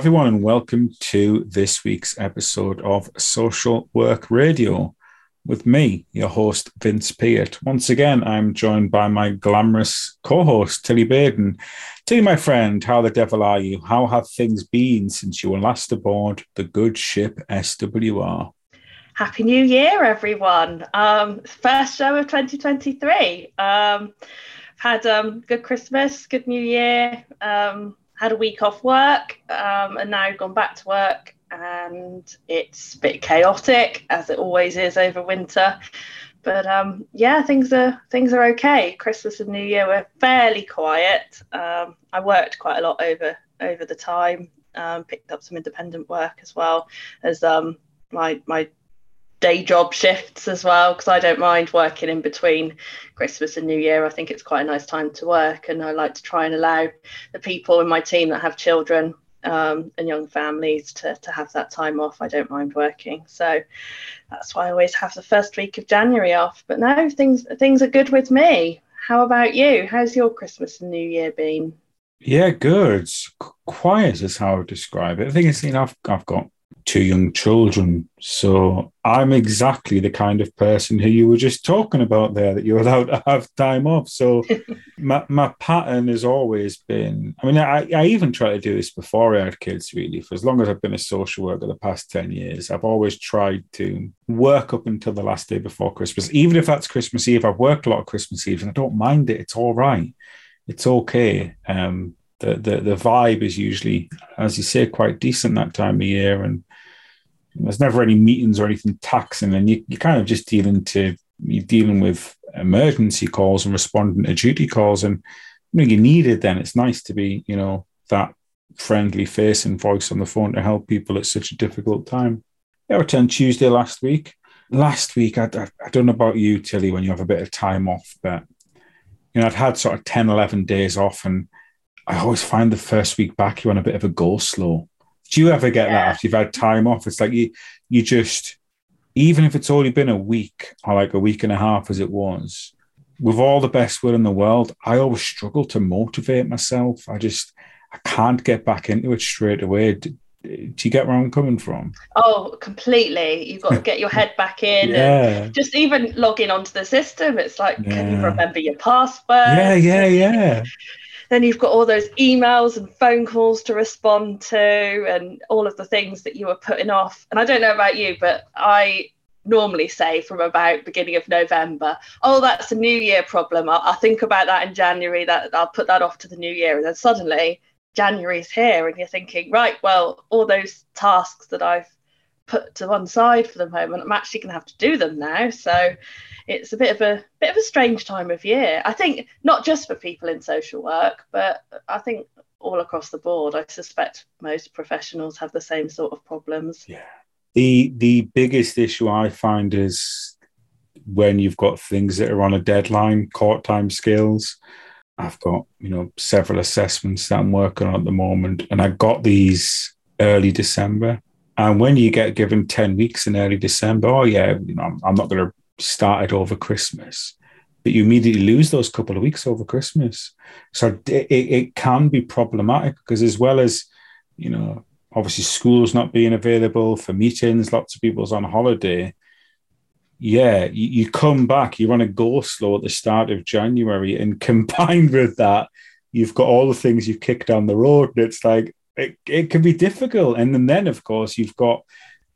Everyone, and welcome to this week's episode of Social Work Radio with me, your host, Vince Peart. Once again, I'm joined by my glamorous co host, Tilly Baden. Tilly, my friend, how the devil are you? How have things been since you were last aboard the good ship SWR? Happy New Year, everyone. Um, first show of 2023. Um, had um, good Christmas, good New Year. Um, had a week off work um, and now gone back to work and it's a bit chaotic as it always is over winter. But um, yeah things are things are okay. Christmas and new year were fairly quiet. Um, i worked quite a lot over over the time um, picked up some independent work as well as um, my my day job shifts as well because I don't mind working in between Christmas and New Year. I think it's quite a nice time to work, and I like to try and allow the people in my team that have children um, and young families to, to have that time off. I don't mind working, so that's why I always have the first week of January off. But now things things are good with me. How about you? How's your Christmas and New Year been? Yeah, good. Quiet is how I would describe it. I think it's I've I've got two young children. So I'm exactly the kind of person who you were just talking about there that you're allowed to have time off. So my, my pattern has always been I mean, I, I even try to do this before I had kids, really. For as long as I've been a social worker the past 10 years, I've always tried to work up until the last day before Christmas. Even if that's Christmas Eve, I've worked a lot of Christmas Eve and I don't mind it. It's all right. It's okay. Um, the, the the vibe is usually, as you say, quite decent that time of year, and there's never any meetings or anything taxing, and you, you're kind of just dealing to you're dealing with emergency calls and responding to duty calls, and you know you need it. Then it's nice to be you know that friendly face and voice on the phone to help people at such a difficult time. I returned Tuesday last week. Last week, I, I, I don't know about you, Tilly, when you have a bit of time off, but you know I'd had sort of 10, 11 days off, and I always find the first week back you're on a bit of a go slow. Do you ever get yeah. that after you've had time off? It's like you you just even if it's only been a week or like a week and a half as it was, with all the best will in the world, I always struggle to motivate myself. I just I can't get back into it straight away. Do, do you get where I'm coming from? Oh, completely. You've got to get your head back in yeah. and just even logging onto the system. It's like, yeah. can you remember your password? Yeah, yeah, yeah then you've got all those emails and phone calls to respond to and all of the things that you were putting off. And i don't know about you but i normally say from about beginning of november oh that's a new year problem. I'll, I'll think about that in january that i'll put that off to the new year. And then suddenly january's here and you're thinking right well all those tasks that i've put to one side for the moment i'm actually going to have to do them now. So it's a bit of a bit of a strange time of year. I think not just for people in social work, but I think all across the board. I suspect most professionals have the same sort of problems. Yeah. The the biggest issue I find is when you've got things that are on a deadline, court time scales. I've got, you know, several assessments that I'm working on at the moment, and I got these early December. And when you get given 10 weeks in early December, oh yeah, you know, I'm, I'm not going to started over Christmas, but you immediately lose those couple of weeks over Christmas. So it, it can be problematic because, as well as, you know, obviously schools not being available for meetings, lots of people's on holiday. Yeah, you, you come back, you're on a go slow at the start of January, and combined with that, you've got all the things you've kicked down the road. And it's like, it, it can be difficult. And then, of course, you've got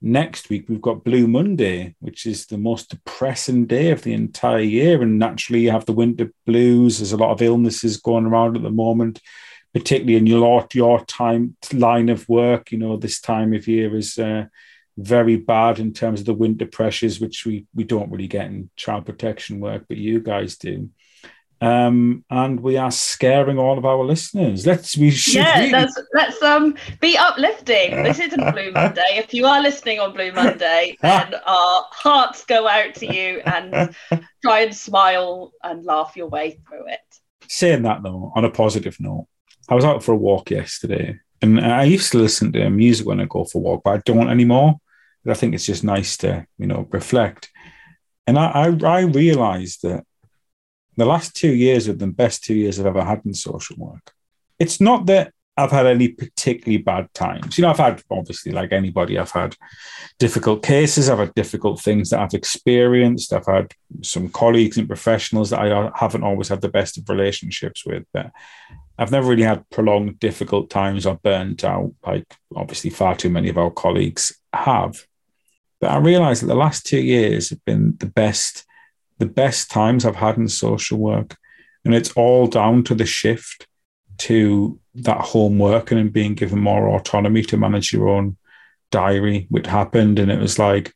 next week we've got Blue Monday, which is the most depressing day of the entire year. And naturally, you have the winter blues. There's a lot of illnesses going around at the moment, particularly in your your time line of work. You know, this time of year is uh, very bad in terms of the winter pressures, which we we don't really get in child protection work, but you guys do. Um, and we are scaring all of our listeners. Let's we should yeah, really... let's let's um be uplifting. This isn't Blue Monday. If you are listening on Blue Monday, then our hearts go out to you and try and smile and laugh your way through it. Saying that though, on a positive note, I was out for a walk yesterday, and I used to listen to music when I go for a walk, but I don't anymore. I think it's just nice to you know reflect. And I I, I realized that the last two years are the best two years I've ever had in social work. It's not that I've had any particularly bad times. You know, I've had obviously, like anybody, I've had difficult cases, I've had difficult things that I've experienced. I've had some colleagues and professionals that I haven't always had the best of relationships with, but I've never really had prolonged difficult times or burnt out, like obviously far too many of our colleagues have. But I realized that the last two years have been the best, the best times I've had in social work. And it's all down to the shift to that homework and being given more autonomy to manage your own diary, which happened. And it was like,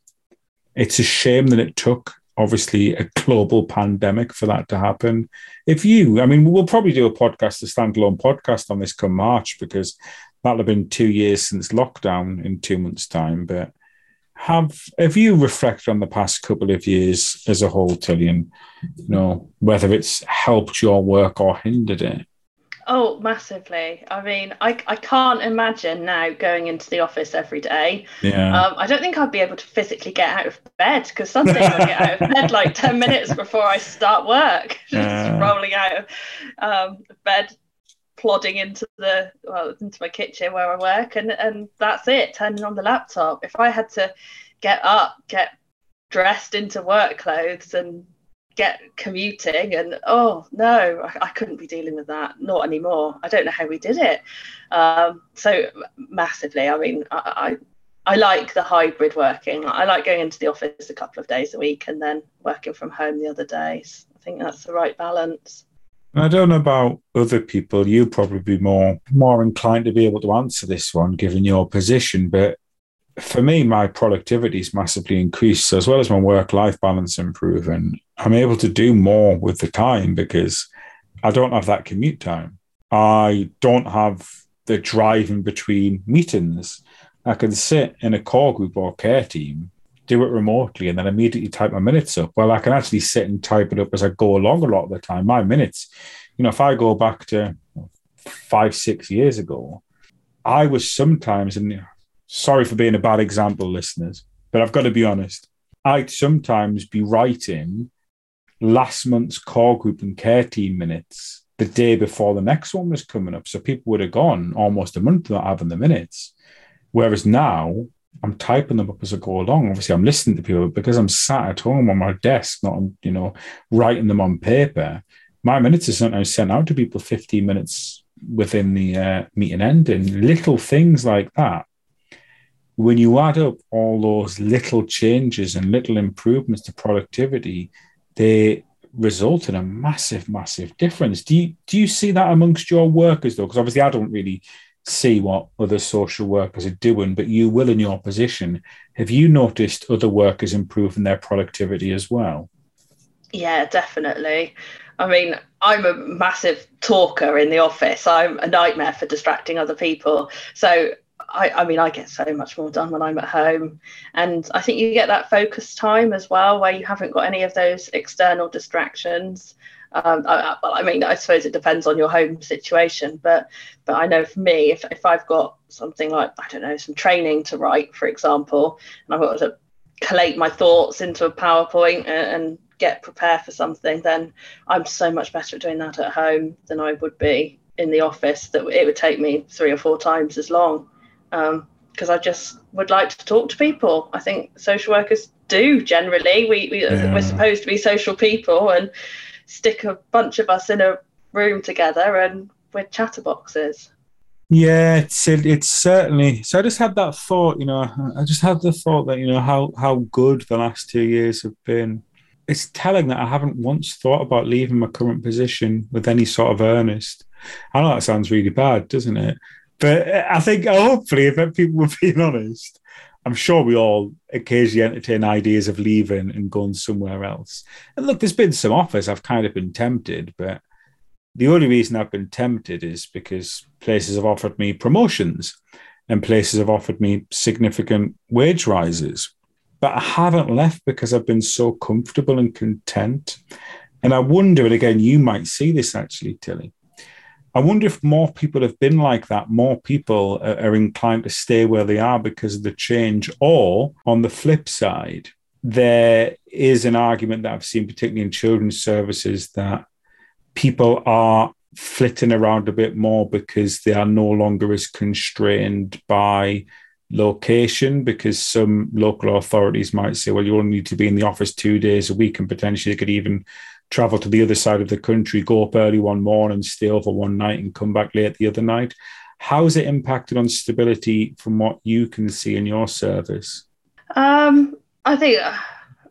it's a shame that it took obviously a global pandemic for that to happen. If you, I mean, we'll probably do a podcast, a standalone podcast on this come March because that'll have been two years since lockdown in two months' time. But have if you reflect on the past couple of years as a whole, Tillian, you know, whether it's helped your work or hindered it? Oh, massively. I mean, I, I can't imagine now going into the office every day. Yeah. Um, I don't think I'd be able to physically get out of bed because some days I get out of bed like 10 minutes before I start work, just uh. rolling out of um, bed, plodding into the well into my kitchen where I work, and and that's it. Turning on the laptop. If I had to get up, get dressed into work clothes, and get commuting and oh no I, I, couldn't be dealing with that not anymore. I don't know how we did it. Um, so massively. I mean I, I, I like the hybrid working. I like going into the office a couple of days a week and then working from home the other days. I think that's the right balance I don't know about other people. You'll probably be more more inclined to be able to answer this one, given your position. But for me, my productivity is massively increased, as well as my work life balance improving. I'm able to do more with the time because I don't have that commute time. I don't have the driving between meetings. I can sit in a core group or care team, do it remotely, and then immediately type my minutes up. Well, I can actually sit and type it up as I go along a lot of the time. My minutes, you know, if I go back to five, six years ago, I was sometimes, and sorry for being a bad example, listeners, but I've got to be honest. I'd sometimes be writing last month's core group and care team minutes the day before the next one was coming up. So people would have gone almost a month not having the minutes. Whereas now I'm typing them up as I go along. Obviously, I'm listening to people because I'm sat at home on my desk, not you know writing them on paper. My minutes are sometimes sent out to people 15 minutes within the uh, meeting ending. Little things like that when you add up all those little changes and little improvements to productivity, they result in a massive, massive difference. Do you do you see that amongst your workers though? Because obviously I don't really see what other social workers are doing, but you will in your position. Have you noticed other workers improving their productivity as well? Yeah, definitely. I mean, I'm a massive talker in the office. I'm a nightmare for distracting other people. So I, I mean, I get so much more done when I'm at home. And I think you get that focus time as well, where you haven't got any of those external distractions. Um, I, I, mean, I suppose it depends on your home situation, but but I know for me, if, if I've got something like I don't know, some training to write, for example, and I've got to collate my thoughts into a PowerPoint and, and get prepared for something, then I'm so much better at doing that at home than I would be in the office. That it would take me three or four times as long because um, I just would like to talk to people. I think social workers do generally. We, we yeah. we're supposed to be social people and stick a bunch of us in a room together and we're chatterboxes. Yeah, it's it, it's certainly. So I just had that thought, you know. I just had the thought that you know how how good the last two years have been. It's telling that I haven't once thought about leaving my current position with any sort of earnest. I know that sounds really bad, doesn't it? But I think hopefully, if people were being honest, I'm sure we all occasionally entertain ideas of leaving and going somewhere else. And look, there's been some offers I've kind of been tempted, but the only reason I've been tempted is because places have offered me promotions and places have offered me significant wage rises. But I haven't left because I've been so comfortable and content. And I wonder, and again, you might see this actually, Tilly. I wonder if more people have been like that, more people are, are inclined to stay where they are because of the change. Or on the flip side, there is an argument that I've seen, particularly in children's services, that people are flitting around a bit more because they are no longer as constrained by location because some local authorities might say, well, you only need to be in the office two days a week and potentially they could even travel to the other side of the country, go up early one morning, stay over one night and come back late the other night. How has it impacted on stability from what you can see in your service? Um, I think uh,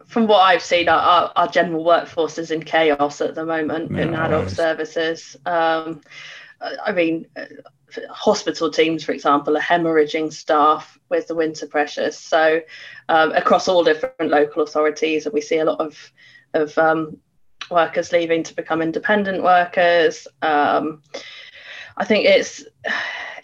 from what I've seen, our, our, general workforce is in chaos at the moment in adult services. Um, I mean, uh, hospital teams, for example, are hemorrhaging staff with the winter pressures. So, um, across all different local authorities, and we see a lot of of um, workers leaving to become independent workers. Um, I think it's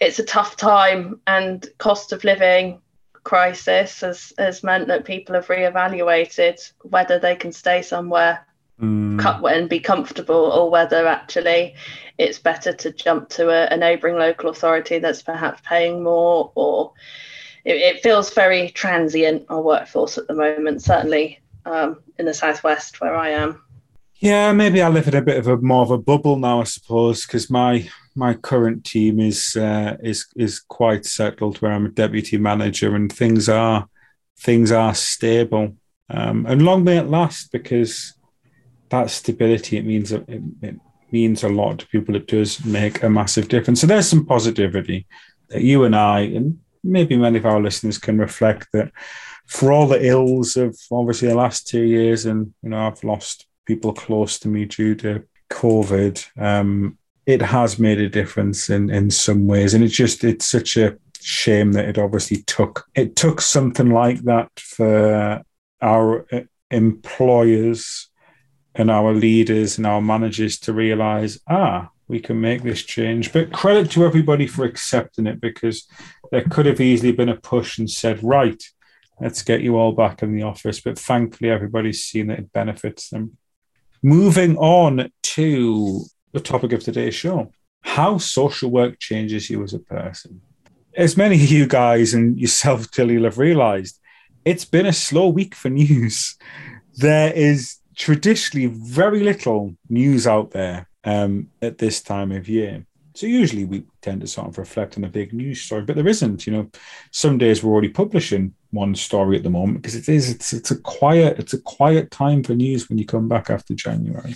it's a tough time, and cost of living crisis has has meant that people have reevaluated whether they can stay somewhere mm. and be comfortable, or whether actually it's better to jump to a, a neighbouring local authority that's perhaps paying more, or it, it, feels very transient our workforce at the moment. Certainly um, in the southwest where I am. Yeah, maybe I live in a bit of a more of a bubble now, I suppose, because my my current team is uh, is is quite settled, where I'm a deputy manager, and things are things are stable, um, and long may it last, because that stability it means it, it means a lot to people. It does make a massive difference. So there's some positivity that you and I, and maybe many of our listeners, can reflect that for all the ills of obviously the last two years, and you know I've lost people close to me due to COVID. Um, it has made a difference in in some ways, and it's just it's such a shame that it obviously took it took something like that for our uh, employers and our leaders and our managers to realize ah we can make this change. But credit to everybody for accepting it because there could have easily been a push and said right let's get you all back in the office. But thankfully everybody's seen that it benefits them moving on to the topic of today's show how social work changes you as a person. As many of you guys and yourself, Tilly, have realized, it's been a slow week for news. There is traditionally very little news out there um, at this time of year. So usually we tend to sort of reflect on a big news story, but there isn't. You know, some days we're already publishing one story at the moment because it is it's it's a quiet it's a quiet time for news when you come back after January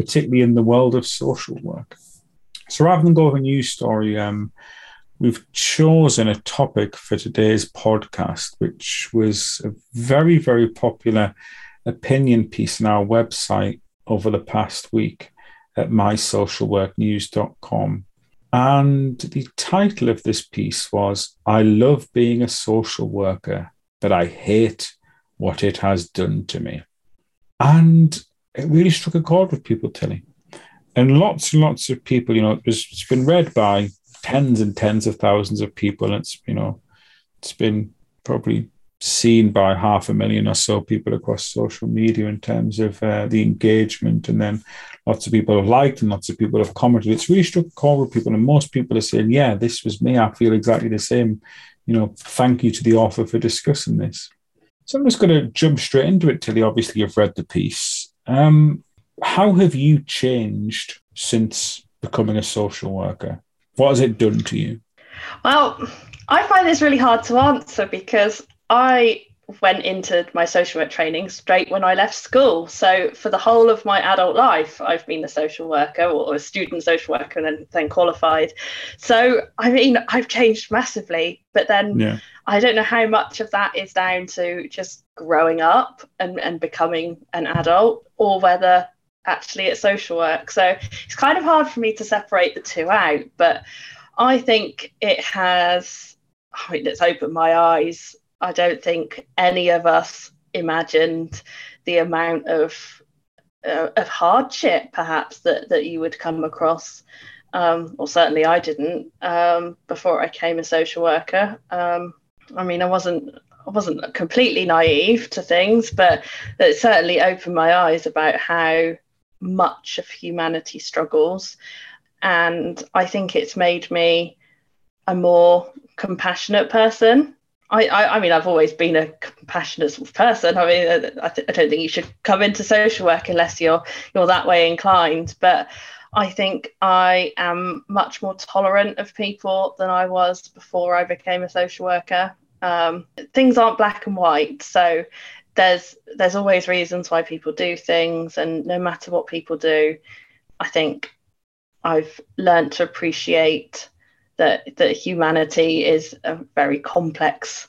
particularly in the world of social work. So rather than go with a news story, um, we've chosen a topic for today's podcast, which was a very, very popular opinion piece on our website over the past week at mysocialworknews.com. And the title of this piece was I Love Being a Social Worker, but I Hate What It Has Done to Me. And it really struck a chord with people, Tilly. And lots and lots of people, you know, it was, it's been read by tens and tens of thousands of people. And it's, you know, it's been probably seen by half a million or so people across social media in terms of uh, the engagement. And then lots of people have liked and lots of people have commented. It's really struck a chord with people. And most people are saying, yeah, this was me. I feel exactly the same. You know, thank you to the author for discussing this. So I'm just going to jump straight into it, Tilly. Obviously, you've read the piece. Um, how have you changed since becoming a social worker? What has it done to you? Well, I find this really hard to answer because I went into my social work training straight when I left school. So for the whole of my adult life, I've been a social worker or a student social worker and then, then qualified. So I mean, I've changed massively, but then yeah. I don't know how much of that is down to just growing up and, and becoming an adult or whether actually it's social work. So it's kind of hard for me to separate the two out, but I think it has I mean, it's opened my eyes I don't think any of us imagined the amount of uh, of hardship perhaps that that you would come across um, or certainly I didn't um, before I came a social worker. Um, I mean, I wasn't I wasn't completely naive to things, but it certainly opened my eyes about how much of humanity struggles, and I think it's made me a more compassionate person. I, I, I, mean, I've always been a compassionate person. I mean, I, th- I, don't think you should come into social work unless you're you're that way inclined. But I think I am much more tolerant of people than I was before I became a social worker. Um, things aren't black and white, so there's there's always reasons why people do things, and no matter what people do, I think I've learned to appreciate that that humanity is a very complex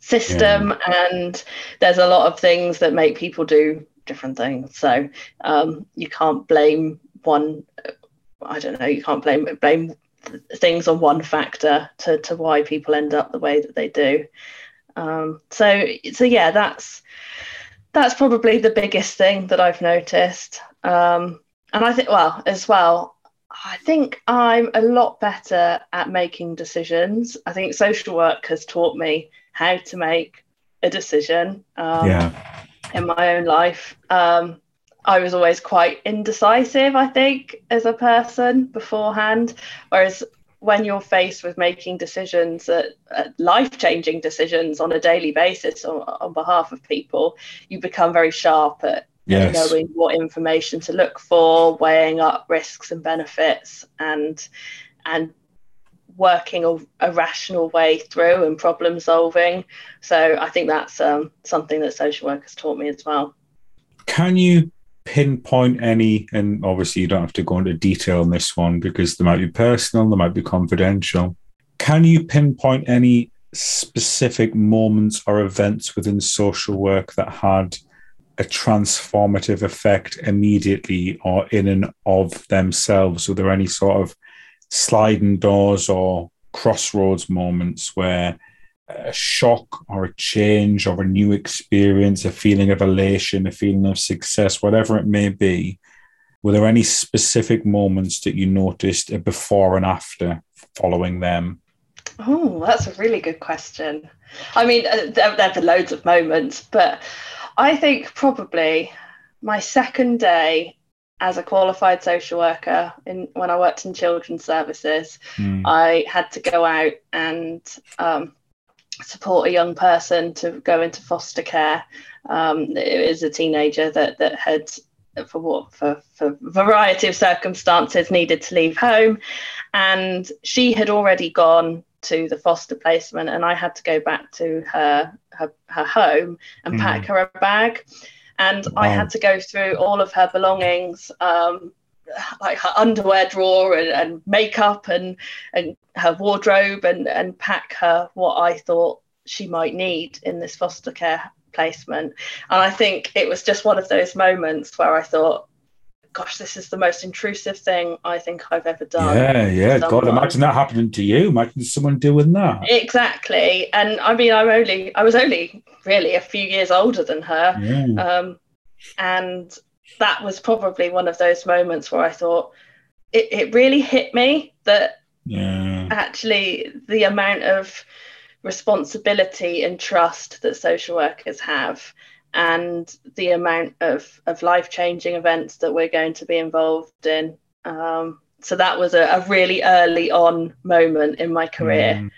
system, yeah. and there's a lot of things that make people do different things. So um, you can't blame one. I don't know. You can't blame blame things on one factor to to why people end up the way that they do. Um, so so yeah, that's that's probably the biggest thing that I've noticed. Um, and I think well as well. I think I'm a lot better at making decisions. I think social work has taught me how to make a decision. Um, yeah in my own life. Um, I was always quite indecisive, I think, as a person beforehand. Whereas when you're faced with making decisions, uh, uh, life changing decisions on a daily basis on, on, behalf of people, you become very sharp at yes. knowing what information to look for, weighing up risks and benefits, and and working a, a, rational way through and problem solving. So I think that's um, something that social work has taught me as well. Can you pinpoint any, and obviously you don't have to go into detail on this one because they might be personal, they might be confidential. Can you pinpoint any specific moments or events within social work that had a transformative effect immediately or in and of themselves? Were there any sort of sliding doors or crossroads moments where a shock or a change or a new experience, a feeling of elation, a feeling of success, whatever it may be, were there any specific moments that you noticed a before and after following them? Oh, that's a really good question. I mean, uh, there, there been loads of moments, but I think probably my second day as a qualified social worker in when I worked in children's services, mm. I had to go out and um, support a young person to go into foster care. Um, it was a teenager that that had for what for for a variety of circumstances needed to leave home, and she had already gone to the foster placement, and I had to go back to her her, her home and mm. pack her a bag and wow. I had to go through all of her belongings, um, like her underwear drawer and, and makeup and and her wardrobe, and and pack her what I thought she might need in this foster care placement. And I think it was just one of those moments where I thought, gosh, this is the most intrusive thing I think I've ever done. Yeah, yeah. God, imagine that happening to you. Imagine someone doing that. Exactly. And I mean, I'm only, I was only really a few years older than her. Yeah. Um, and that was probably one of those moments where I thought it, it really hit me that yeah. actually the amount of responsibility and trust that social workers have and the amount of, of life changing events that we're going to be involved in. Um, so that was a, a, really early on moment in my career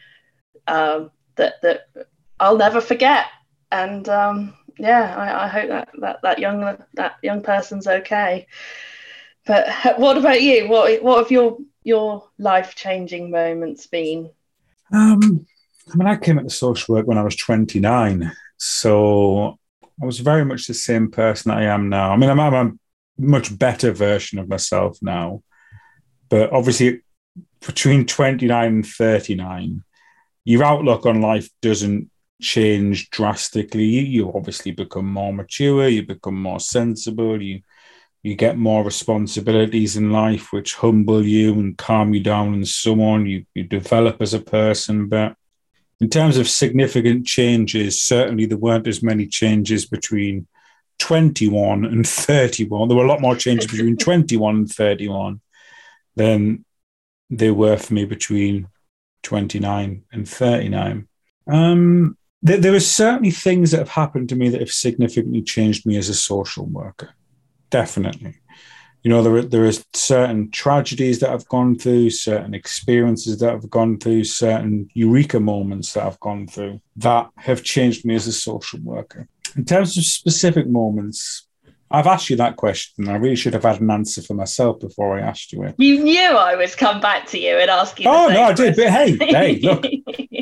mm. um, that that I'll never forget. And um, yeah, I, I, hope that, that that young that young person's okay. But what about you? What what have your your life changing moments been? Um, I mean, I came into social work when I was 29, so I was very much the same person I am now. I mean, I'm, I'm a much better version of myself now, but obviously, between 29 and 39, your outlook on life doesn't change drastically. You, obviously become more mature, you become more sensible, you you get more responsibilities in life which humble you and calm you down and so on. You you develop as a person, but in terms of significant changes, certainly there weren't as many changes between 21 and 31. There were a lot more changes between 21 and 31 than there were for me between 29 and 39. Um, there, there are certainly things that have happened to me that have significantly changed me as a social worker. Definitely you know there are, there are certain tragedies that I've gone through certain experiences that I've gone through certain eureka moments that I've gone through that have changed me as a social worker in terms of specific moments I've asked you that question. I really should have had an answer for myself before I asked you it. You knew I was come back to you and ask you. Oh no, I did. But hey, hey, look,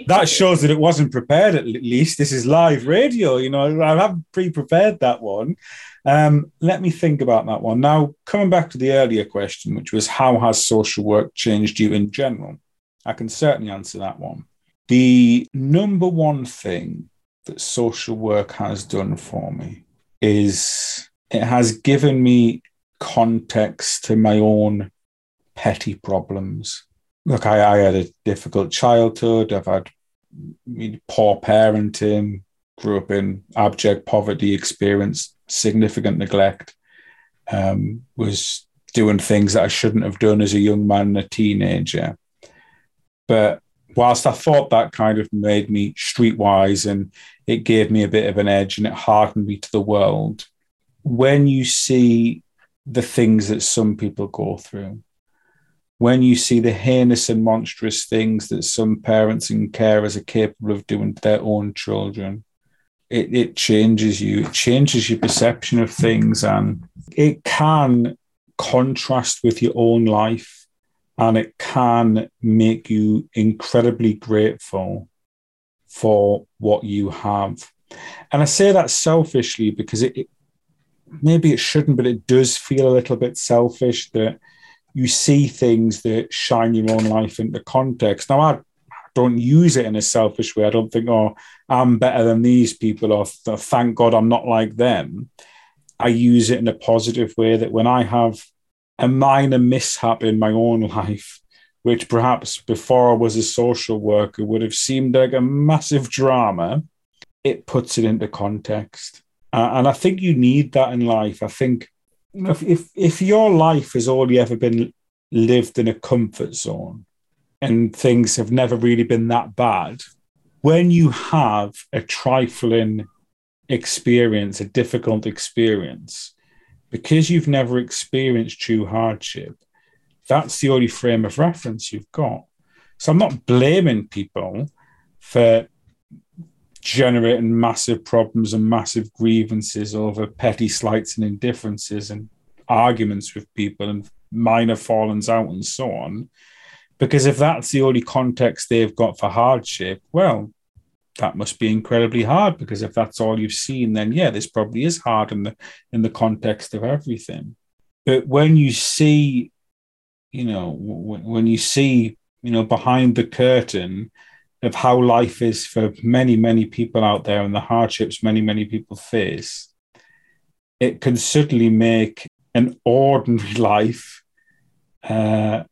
that shows that it wasn't prepared. At least this is live radio. You know, I haven't pre-prepared that one. Um, let me think about that one. Now, coming back to the earlier question, which was how has social work changed you in general? I can certainly answer that one. The number one thing that social work has done for me is it has given me context to my own petty problems. Look, I, I had a difficult childhood. I've had poor parenting, grew up in abject poverty, experienced significant neglect, um, was doing things that I shouldn't have done as a young man and a teenager. But whilst I thought that kind of made me streetwise and it gave me a bit of an edge and it hardened me to the world, when you see the things that some people go through, when you see the heinous and monstrous things that some parents and carers are capable of doing to their own children, it, it changes you. It changes your perception of things and it can contrast with your own life and it can make you incredibly grateful for what you have. And I say that selfishly because it, it maybe it shouldn't, but it does feel a little bit selfish that you see things that shine your own life into context. Now, I don't use it in a selfish way. I don't think, oh, I'm better than these people, or thank God I'm not like them. I use it in a positive way that when I have a minor mishap in my own life, which perhaps before I was a social worker would have seemed like a massive drama, it puts it into context. Uh, and I think you need that in life. I think if, if, if your life has only ever been lived in a comfort zone and things have never really been that bad, when you have a trifling experience, a difficult experience, because you've never experienced true hardship, that's the only frame of reference you've got. So I'm not blaming people for generating massive problems and massive grievances over petty slights and indifferences and arguments with people and minor fallings out and so on. Because if that's the only context they've got for hardship, well, that must be incredibly hard because if that's all you've seen, then yeah, this probably is hard in the in the context of everything. But when you see, you know, w- when you see, you know, behind the curtain of how life is for many, many people out there and the hardships many, many people face, it can certainly make an ordinary life uh,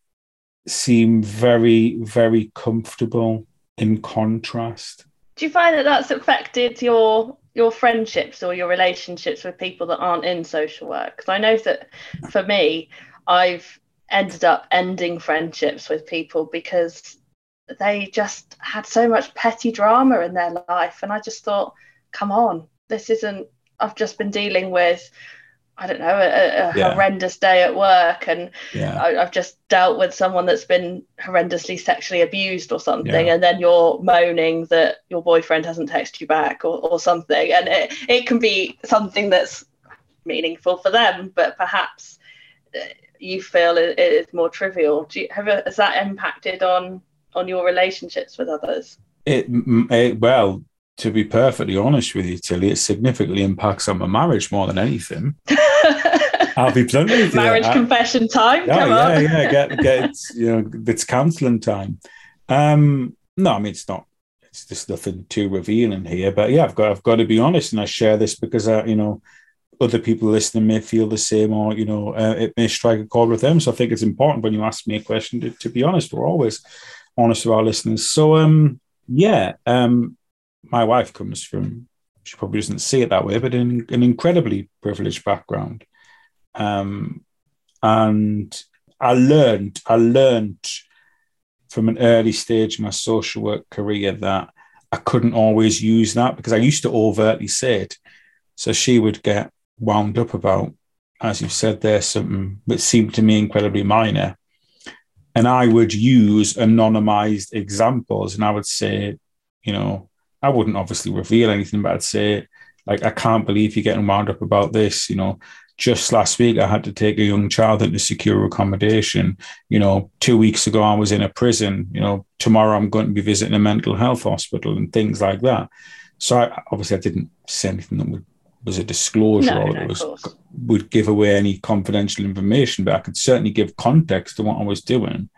seem very, very comfortable in contrast. Do you find that that's affected your your friendships or your relationships with people that aren't in social work? Because I know that for me, I've ended up ending friendships with people because they just had so much petty drama in their life. And I just thought, come on, this isn't, I've just been dealing with, I don't know, a, a yeah. horrendous day at work. And yeah. I, have just dealt with someone that's been horrendously sexually abused or something. Yeah. And then you're moaning that your boyfriend hasn't texted you back or, or something. And it, it can be something that's meaningful for them, but perhaps uh, you feel it is more trivial. Do you have a, has that impacted on on your relationships with others? It, it well, to be perfectly honest with you, Tilly, it significantly impacts on my marriage more than anything. I'll be blunt with you. Marriage confession time. Yeah, Come yeah, on. yeah. Yeah, get, get, you know, it's counselling time. Um, no, I mean it's not. It's just nothing too revealing here. But yeah, I've got, I've got to be honest, and I share this because I, you know, other people listening may feel the same, or you know, uh, it may strike a chord with them. So I think it's important when you ask me a question to, to be honest. We're always honest with our listeners. So, um, yeah, um, my wife comes from, she probably doesn't see it that way, but in an incredibly privileged background. Um, and I learned, I learned from an early stage in my social work career that I couldn't always use that because I used to overtly say it. So she would get wound up about, as you said there, something that seemed to me incredibly minor and I would use anonymized examples, and I would say, you know, I wouldn't obviously reveal anything, but I'd say, like, I can't believe you're getting wound up about this. You know, just last week I had to take a young child into secure accommodation. You know, two weeks ago I was in a prison. You know, tomorrow I'm going to be visiting a mental health hospital and things like that. So I, obviously I didn't say anything that would, was a disclosure No, or that was would give away any confidential information, but I could certainly give context to what I was doing.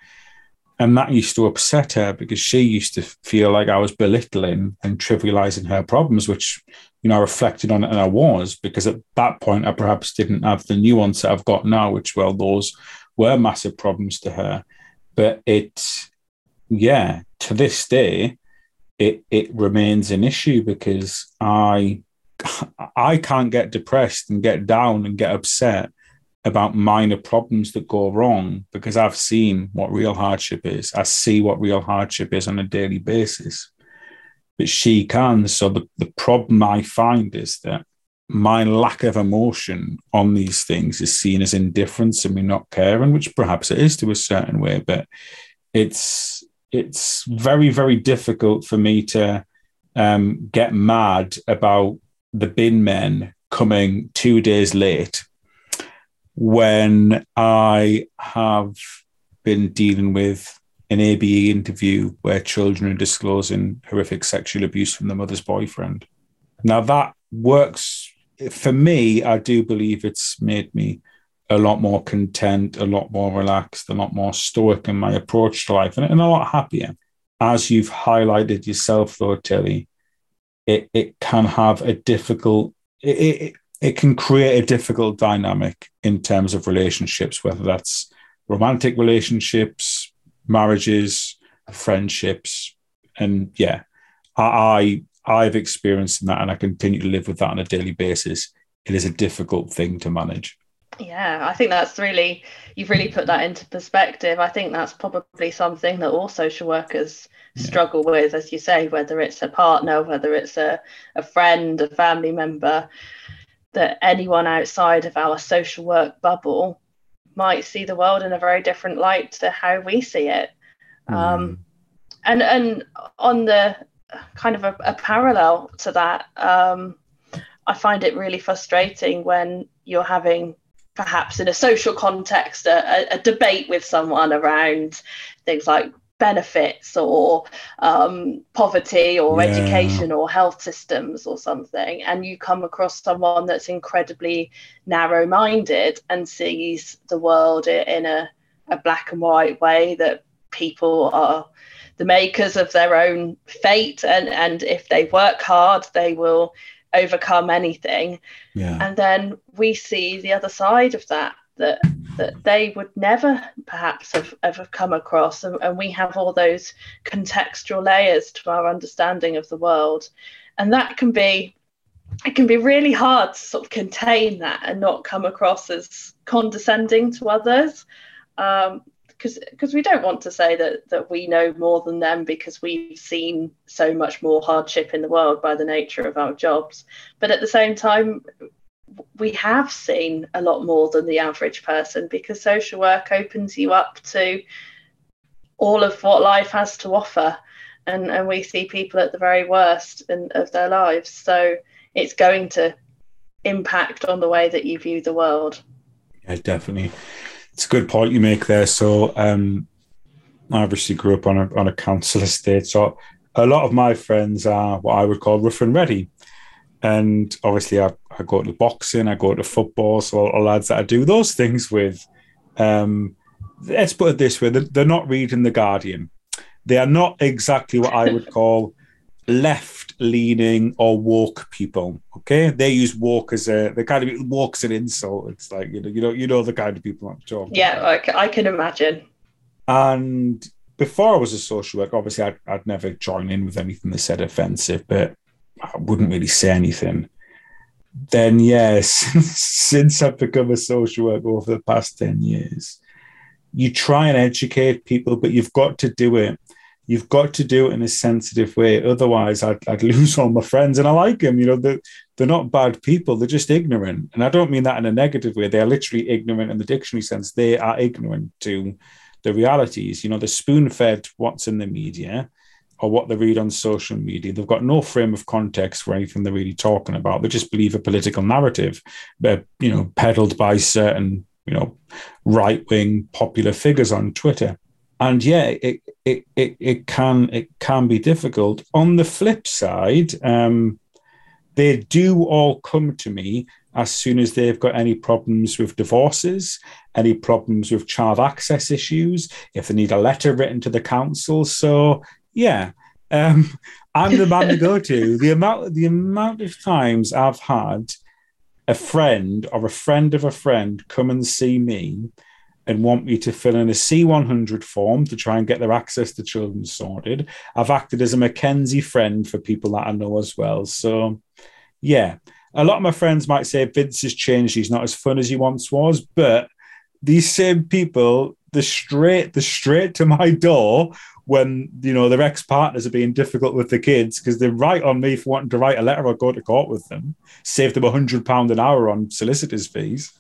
And that used to upset her because she used to feel like I was belittling and trivializing her problems, which, you know, I reflected on it and I was, because at that point I perhaps didn't have the nuance that I've got now, which, well, those were massive problems to her. But it, yeah, to this day, it, it remains an issue because I I can't get depressed and get down and get upset about minor problems that go wrong because I've seen what real hardship is. I see what real hardship is on a daily basis. But she can. So the, the problem I find is that my lack of emotion on these things is seen as indifference and me not caring, which perhaps it is to a certain way, but it's it's very, very difficult for me to um, get mad about the bin men coming two days late when I have been dealing with an ABE interview where children are disclosing horrific sexual abuse from the mother's boyfriend. Now, that works for me. I do believe it's made me a lot more content, a lot more relaxed, a lot more stoic in my approach to life, and, and a lot happier. As you've highlighted yourself, though, Tilly, it, it can have a difficult, it, it, it can create a difficult dynamic in terms of relationships, whether that's romantic relationships, marriages, friendships. And yeah, I, I I've experienced that and I continue to live with that on a daily basis. It is a difficult thing to manage. Yeah, I think that's really, you've really put that into perspective. I think that's probably something that all social workers Yeah. struggle with, as you say, whether it's a partner, whether it's a, a friend, a family member, that anyone outside of our social work bubble might see the world in a very different light to how we see it. Um, and and on the kind of a, a parallel to that, um, I find it really frustrating when you're having perhaps in a social context a, a debate with someone around things like benefits or um, poverty or Yeah. education or health systems or something and you come across someone that's incredibly narrow-minded and sees the world in a, a black and white way that people are the makers of their own fate and and if they work hard they will overcome anything yeah. and then we see the other side of that that that they would never perhaps have ever come across. And, and we have all those contextual layers to our understanding of the world. And that can be it can be really hard to sort of contain that and not come across as condescending to others. Um, because we don't want to say that that we know more than them because we've seen so much more hardship in the world by the nature of our jobs. But at the same time we have seen a lot more than the average person because social work opens you up to all of what life has to offer and and we see people at the very worst in, of their lives so it's going to impact on the way that you view the world Yeah, definitely. It's a good point you make there. So, um, I obviously grew up on a on a council estate, so a lot of my friends are what I would call rough and ready. And obviously, I, I go to boxing, I go to football, so all the lads that I do those things with, um, let's put it this way: they're, they're not reading the Guardian. They are not exactly what I would call left leaning or woke people. Okay, they use woke as a the kind of woke as an insult. It's like you know, you know, you know the kind of people I'm talking. yeah about. I, can imagine And before I was a social worker, obviously I'd, I'd never join in with anything that said offensive, but I wouldn't really say anything. Then, yes, since I've become a social worker over the past 10 years, you try and educate people, but you've got to do it. You've got to do it in a sensitive way. Otherwise, I'd, I'd lose all my friends. And I like them. You know, they're, they're not bad people. They're just ignorant. And I don't mean that in a negative way. They're literally ignorant in the dictionary sense. They are ignorant to the realities. You know, they're spoon fed what's in the media or what they read on social media. They've got no frame of context for anything they're really talking about. They just believe a political narrative, but you know, peddled by certain you know right wing popular figures on Twitter. And yeah, it, it it it can it can be difficult. On the flip side, um, they do all come to me as soon as they've got any problems with divorces, any problems with child access issues, if they need a letter written to the council. So yeah, um, I'm the man to go to. The amount the amount of times I've had a friend or a friend of a friend come and see me and want me to fill in a C100 form to try and get their access to children sorted. I've acted as a McKenzie friend for people that I know as well. So, yeah, a lot of my friends might say Vince has changed. He's not as fun as he once was, but these same people, the straight, the straight to my door when you know their ex-partners are being difficult with the kids because they write on me for wanting to write a letter or go to court with them, save them a hundred pound an hour on solicitors' fees.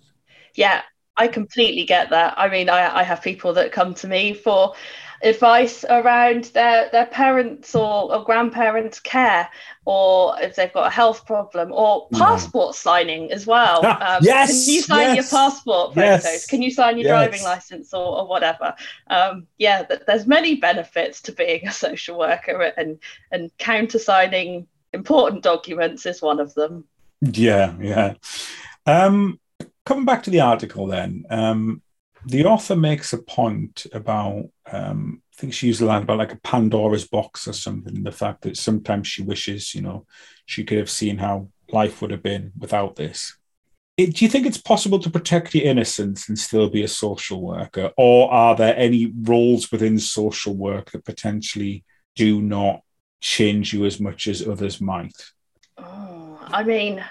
Yeah, I completely get that. I mean, I, I have people that come to me for advice around their, their parents or, or grandparents' care, or if they've got a health problem, or passport signing as well. Um, yes, can you sign yes, your passport photos? Yes, can you sign your yes. driving license or, or whatever? Um, yeah, there's many benefits to being a social worker, and and countersigning important documents is one of them. Yeah, yeah. Um, coming back to the article, then. Um, the author makes a point about um, I think she used the line about like a Pandora's box or something. The fact that sometimes she wishes, you know, she could have seen how life would have been without this. It, do you think it's possible to protect your innocence and still be a social worker, or are there any roles within social work that potentially do not change you as much as others might? Oh, I mean,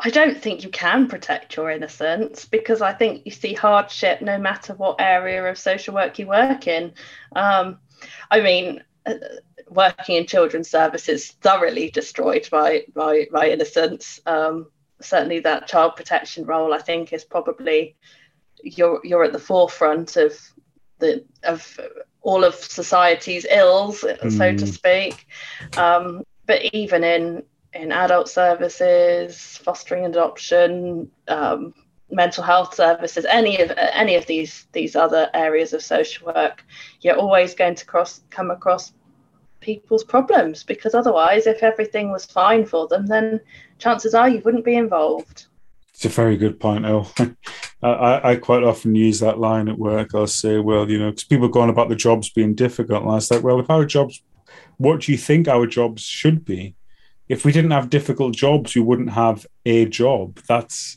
I don't think you can protect your innocence because I think you see hardship no matter what area of social work you work in. Um, I mean, uh, working in children's services thoroughly destroyed my my, my innocence. Um, certainly, that child protection role I think is probably you're you're at the forefront of the of all of society's ills, mm. so to hmm. speak. Um, but even in in adult services, fostering adoption, um, mental health services, any of any of these these other areas of social work, you're always going to cross come across people's problems because otherwise, if everything was fine for them, then chances are you wouldn't be involved. It's a very good point, El. I, I quite often use that line at work. I'll say, well, you know, because people go on about the jobs being difficult. And I was like, well, if our jobs, what do you think our jobs should be? If we didn't have difficult jobs, we wouldn't have a job. That's,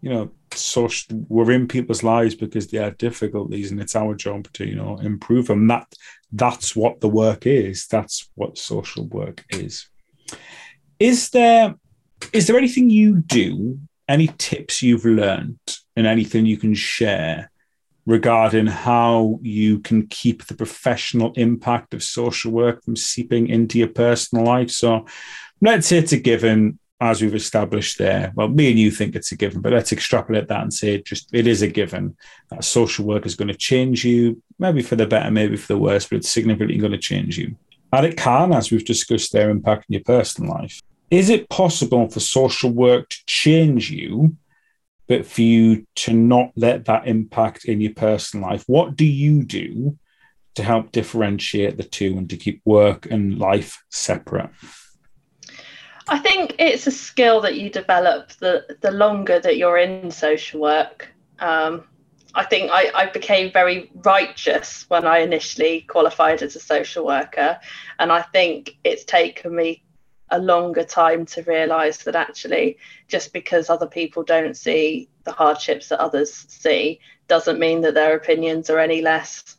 you know, social, we're in people's lives because they have difficulties, and it's our job to, you know, improve them. That that's what the work is. That's what social work is. Is there is there anything you do? Any tips you've learned, and anything you can share regarding how you can keep the professional impact of social work from seeping into your personal life? So, let's say it's a given as we've established there. Well, me and you think it's a given, but let's extrapolate that and say it just it is a given that social work is going to change you, maybe for the better, maybe for the worse, but it's significantly going to change you. And it can, as we've discussed there, impact in your personal life. Is it possible for social work to change you, but for you to not let that impact in your personal life? What do you do to help differentiate the two and to keep work and life separate? I think it's a skill that you develop the the longer that you're in social work. Um, I think I, I became very righteous when I initially qualified as a social worker, and I think it's taken me a longer time to realise that actually just because other people don't see the hardships that others see doesn't mean that their opinions are any less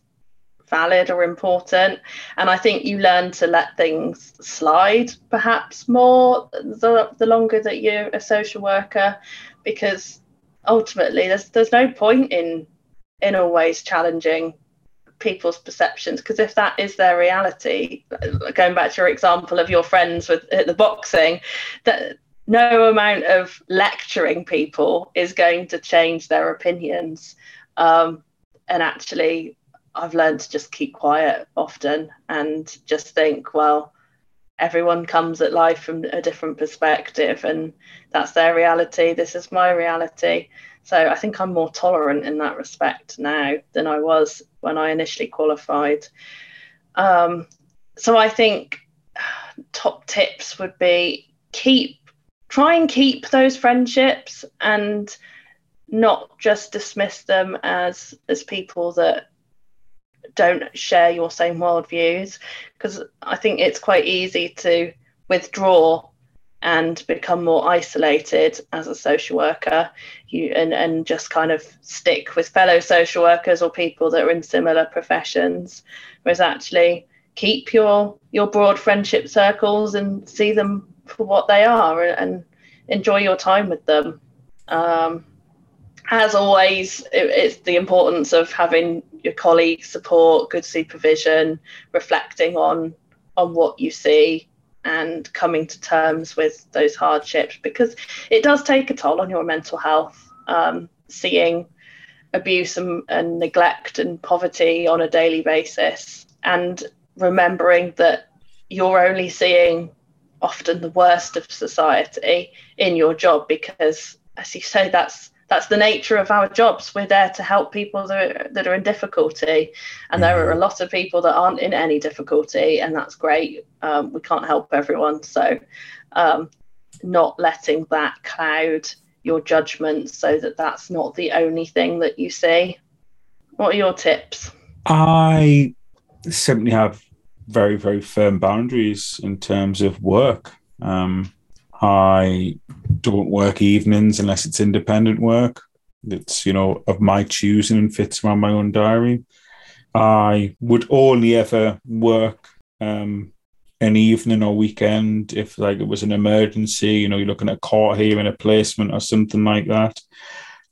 valid or important. And I think you learn to let things slide perhaps more the, the longer that you're a social worker, because ultimately there's there's no point in in always challenging people's perceptions because if that is their reality going back to your example of your friends with the boxing that no amount of lecturing people is going to change their opinions um, and actually I've learned to just keep quiet often and just think, well, everyone comes at life from a different perspective and that's their reality. This is my reality. So I think I'm more tolerant in that respect now than I was when I initially qualified. Um, so I think top tips would be keep try and keep those friendships and not just dismiss them as as people that don't share your same worldviews because I think it's quite easy to withdraw and become more isolated as a social worker. You and, and just kind of stick with fellow social workers or people that are in similar professions. Whereas actually keep your your broad friendship circles and see them for what they are and enjoy your time with them. Um, as always, it, it's the importance of having your colleagues support, good supervision, reflecting on on what you see, and coming to terms with those hardships because it does take a toll on your mental health. Um, seeing abuse and, and neglect and poverty on a daily basis, and remembering that you're only seeing often the worst of society in your job because, as you say, that's that's the nature of our jobs. We're there to help people that are, that are in difficulty, and there are a mm-hmm. lot of people that aren't in any difficulty, and that's great. Um, we can't help everyone, so um, not letting that cloud your judgment, so that that's not the only thing that you see. What are your tips? I simply have very very firm boundaries in terms of work. Um, I don't work evenings unless it's independent work. It's, you know, of my choosing and fits around my own diary. I would only ever work um, an evening or weekend if like it was an emergency, you know, you're looking at court hearing, a placement or something like that.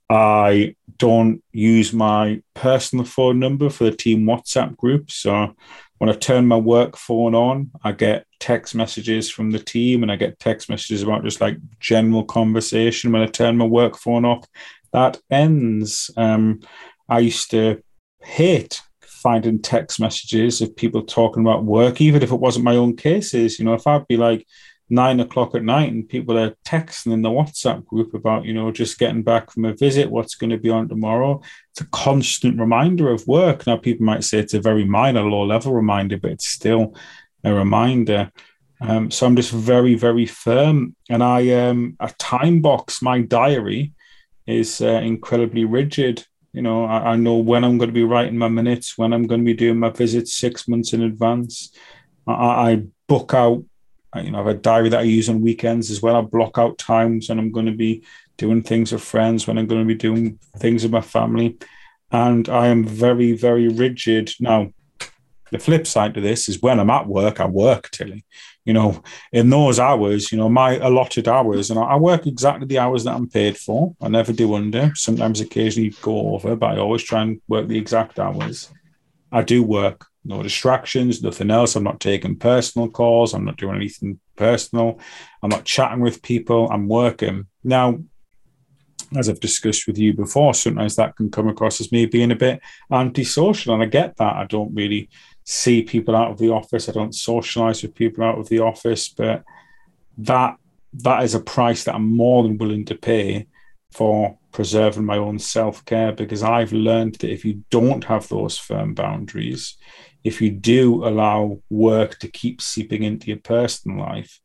I don't use my personal phone number for the team WhatsApp group. So when I turn my work phone on, I get text messages from the team and I get text messages about just like general conversation. When I turn my work phone off, that ends. Um, I used to hate finding text messages of people talking about work, even if it wasn't my own cases. You know, if I'd be like, nine o'clock at night and people are texting in the WhatsApp group about, you know, just getting back from a visit, what's going to be on tomorrow. It's a constant reminder of work. Now, people might say it's a very minor, low level reminder, but it's still a reminder. Um, so I'm just very, very firm. And I, um, a time box, my diary is uh, incredibly rigid. You know, I, I know when I'm going to be writing my minutes, when I'm going to be doing my visits six months in advance. I, I book out I, you know, I have a diary that I use on weekends as well. I block out times when I'm going to be doing things with friends, when I'm going to be doing things with my family. And I am very, very rigid. Now, the flip side to this is when I'm at work, I work, Tilly. You know, in those hours, you know, my allotted hours, and I work exactly the hours that I'm paid for. I never do under. Sometimes occasionally go over, but I always try and work the exact hours. I do work no distractions, nothing else. I'm not taking personal calls. I'm not doing anything personal. I'm not chatting with people. I'm working. Now, as I've discussed with you before, sometimes that can come across as me being a bit antisocial. And I get that. I don't really see people out of the office. I don't socialize with people out of the office, but that that is a price that I'm more than willing to pay for preserving my own self care because I've learned that if you don't have those firm boundaries, if you do allow work to keep seeping into your personal life,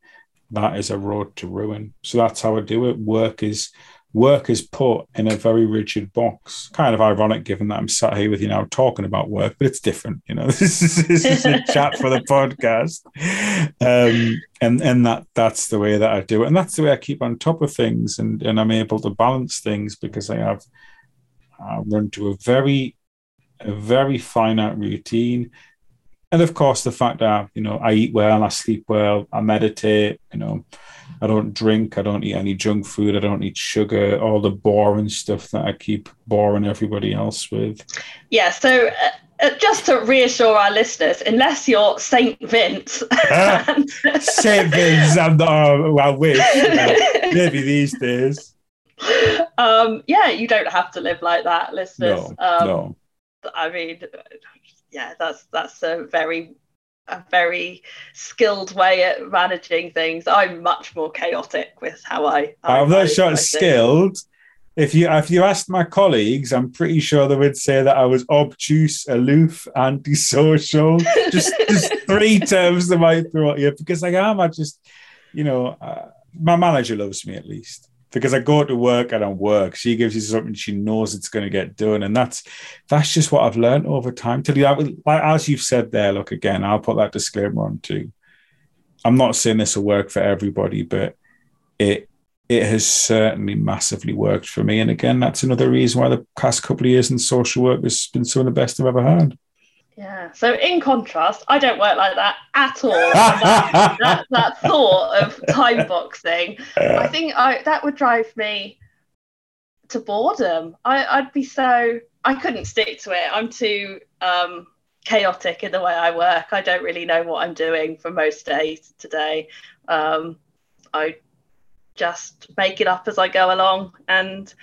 that is a road to ruin. So that's how I do it. Work is work is put in a very rigid box. Kind of ironic given that I'm sat here with you now talking about work, but it's different. You know, this is, this is a chat for the podcast. Um, and and that that's the way that I do it. And that's the way I keep on top of things and, and I'm able to balance things because I have I run to a very a very finite routine. And of course, the fact that you know I eat well, I sleep well, I meditate. You know, I don't drink, I don't eat any junk food, I don't eat sugar, all the boring stuff that I keep boring everybody else with. Yeah. So. Uh, uh just to reassure our listeners, unless you're Saint Vince, uh, Saint Vince, I'm not. Well, wish maybe these days. Um, yeah, you don't have to live like that, listeners. No, um, no I mean, yeah, that's that's a very a very skilled way at managing things. I'm much more chaotic with how I. I I'm not sure skilled. If you if you asked my colleagues, I'm pretty sure they would say that I was obtuse, aloof, antisocial. just just three terms they might throw at you because I am. I just, you know, uh, my manager loves me at least because I go to work and I work. She gives you something she knows it's going to get done, and that's that's just what I've learned over time. To you, like as you've said there, look again. I'll put that disclaimer on too. I'm not saying this will work for everybody, but it it has certainly massively worked for me. And again, that's another reason why the past couple of years in social work has been some of the best I've ever had. Yeah. So in contrast, I don't work like that at all. that, that, that, thought of time boxing, I think I, that would drive me to boredom. I, I'd be so I couldn't stick to it. I'm too um, chaotic in the way I work. I don't really know what I'm doing for most days today. Um, I just make it up as I go along. And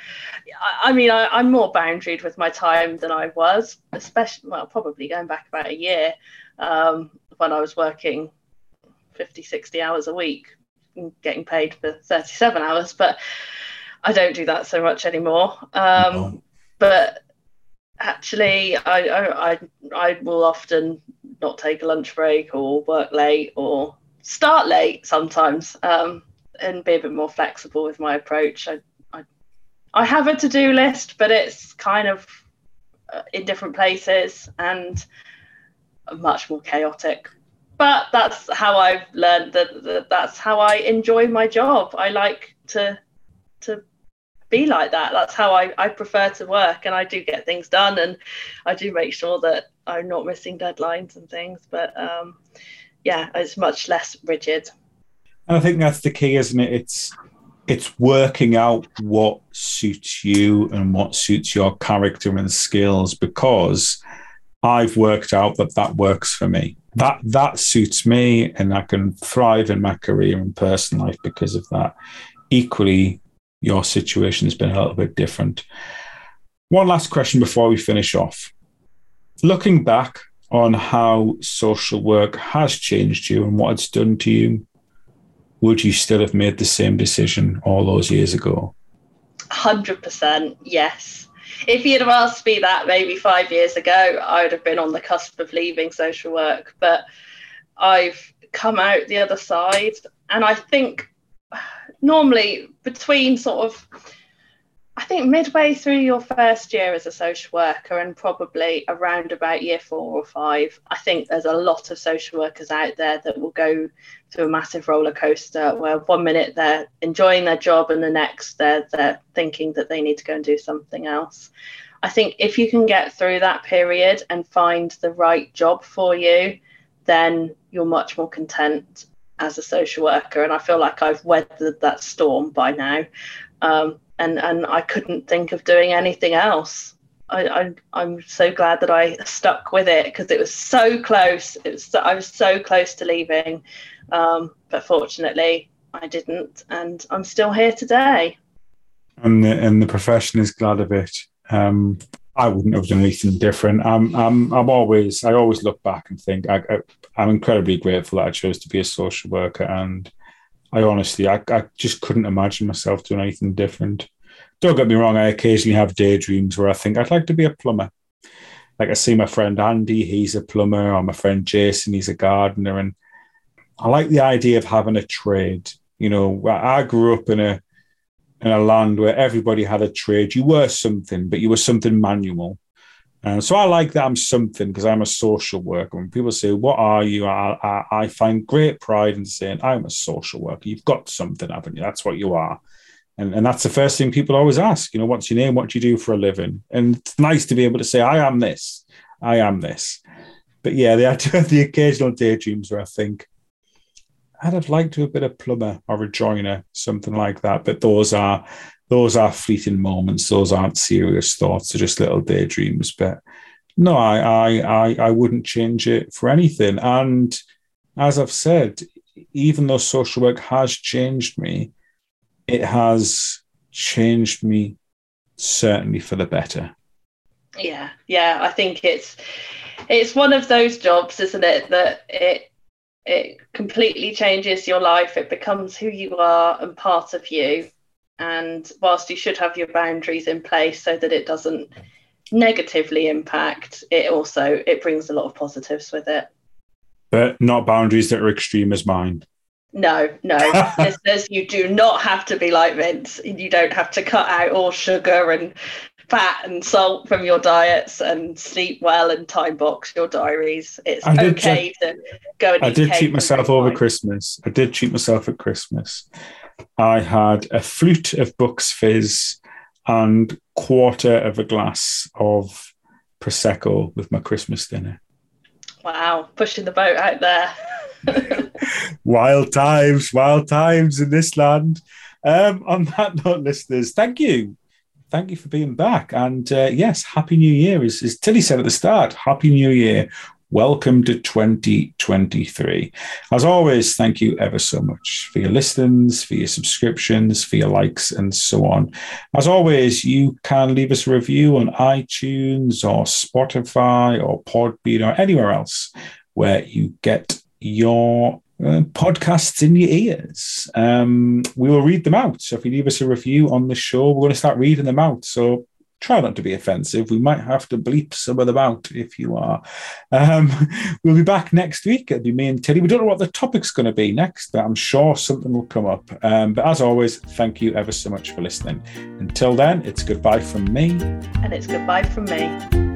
I, mean, I, am more boundaried with my time than I was, especially, well, probably going back about a year um, when I was working 50, 60 hours a week, getting paid for 37 hours. But I don't do that so much anymore. Um, But actually, I, I, I will often not take a lunch break or work late or start late sometimes. Um, and be a bit more flexible with my approach. I, I, I have a to do list, but it's kind of uh, in different places and much more chaotic. But that's how I've learned that, that that's how I enjoy my job. I like to to be like that. That's how I, I prefer to work, and I do get things done, and I do make sure that I'm not missing deadlines and things. But um, yeah, it's much less rigid. And I think that's the key, isn't it? It's it's working out what suits you and what suits your character and skills because I've worked out that that works for me. That that suits me, and I can thrive in my career and personal life because of that. Equally, your situation has been a little bit different. One last question before we finish off. Looking back on how social work has changed you and what it's done to you, would you still have made the same decision all those years ago? 100% yes. If you'd have asked me that maybe five years ago, I would have been on the cusp of leaving social work. But I've come out the other side. And I think normally between sort of I think midway through your first year as a social worker and probably around about year four or five, I think there's a lot of social workers out there that will go through a massive roller coaster where one minute they're enjoying their job and the next they're, they're thinking that they need to go and do something else. I think if you can get through that period and find the right job for you, then you're much more content as a social worker. And I feel like I've weathered that storm by now. Um, and and I couldn't think of doing anything else. I, I am so glad that I stuck with it because it was so close. It was so, I was so close to leaving, um, but fortunately I didn't, and I'm still here today. And the, and the profession is glad of it. Um, I wouldn't have done anything different. I'm I'm I'm always I always look back and think I, I am incredibly grateful that I chose to be a social worker and I honestly, I, I just couldn't imagine myself doing anything different. Don't get me wrong, I occasionally have daydreams where I think I'd like to be a plumber. Like I see my friend Andy, he's a plumber, or my friend Jason, he's a gardener. And I like the idea of having a trade. You know, I grew up in a in a land where everybody had a trade. You were something, but you were something manual. Uh, so I like that I'm something because I'm a social worker. When people say, What are you? I, I, I, find great pride in saying, I'm a social worker. You've got something, haven't you? That's what you are. And, and that's the first thing people always ask, you know, what's your name? What do you do for a living? And it's nice to be able to say, I am this. I am this. But yeah, the, the occasional daydreams where I think, I'd have liked to have been a plumber or a joiner, something like that. But those are those are fleeting moments. Those aren't serious thoughts. They're just little daydreams. But no, I, I, I, I wouldn't change it for anything. And as I've said, even though social work has changed me, it has changed me certainly for the better. Yeah, yeah. I think it's it's one of those jobs, isn't it, that it it completely changes your life. It becomes who you are and part of you. And whilst you should have your boundaries in place so that it doesn't negatively impact, it also it brings a lot of positives with it. But not boundaries that are extreme as mine. No, no. Listeners, you do not have to be like Vince. You don't have to cut out all sugar and fat and salt from your diets and sleep well and time box your diaries. It's I okay to go and I did treat myself over Christmas. I did treat myself at Christmas. I had a flute of Bucks Fizz and quarter of a glass of Prosecco with my Christmas dinner. Wow, pushing the boat out there. wild times, wild times in this land. Um, on that note, listeners, thank you. Thank you for being back. And uh, yes, Happy New Year. As, as Tilly said at the start, Happy New Year. Welcome to 2023. As always, thank you ever so much for your listens, for your subscriptions, for your likes, and so on. As always, you can leave us a review on iTunes or Spotify or Podbean or anywhere else where you get your uh, podcasts in your ears. Um, we will read them out. So if you leave us a review on the show, we're going to start reading them out. So try not to be offensive. We might have to bleep some of them out if you are. Um, we'll be back next week. It'll be me and Tilly. We don't know what the topic's going to be next, but I'm sure something will come up. Um, but as always, thank you ever so much for listening. Until then, it's goodbye from me. And it's goodbye from me.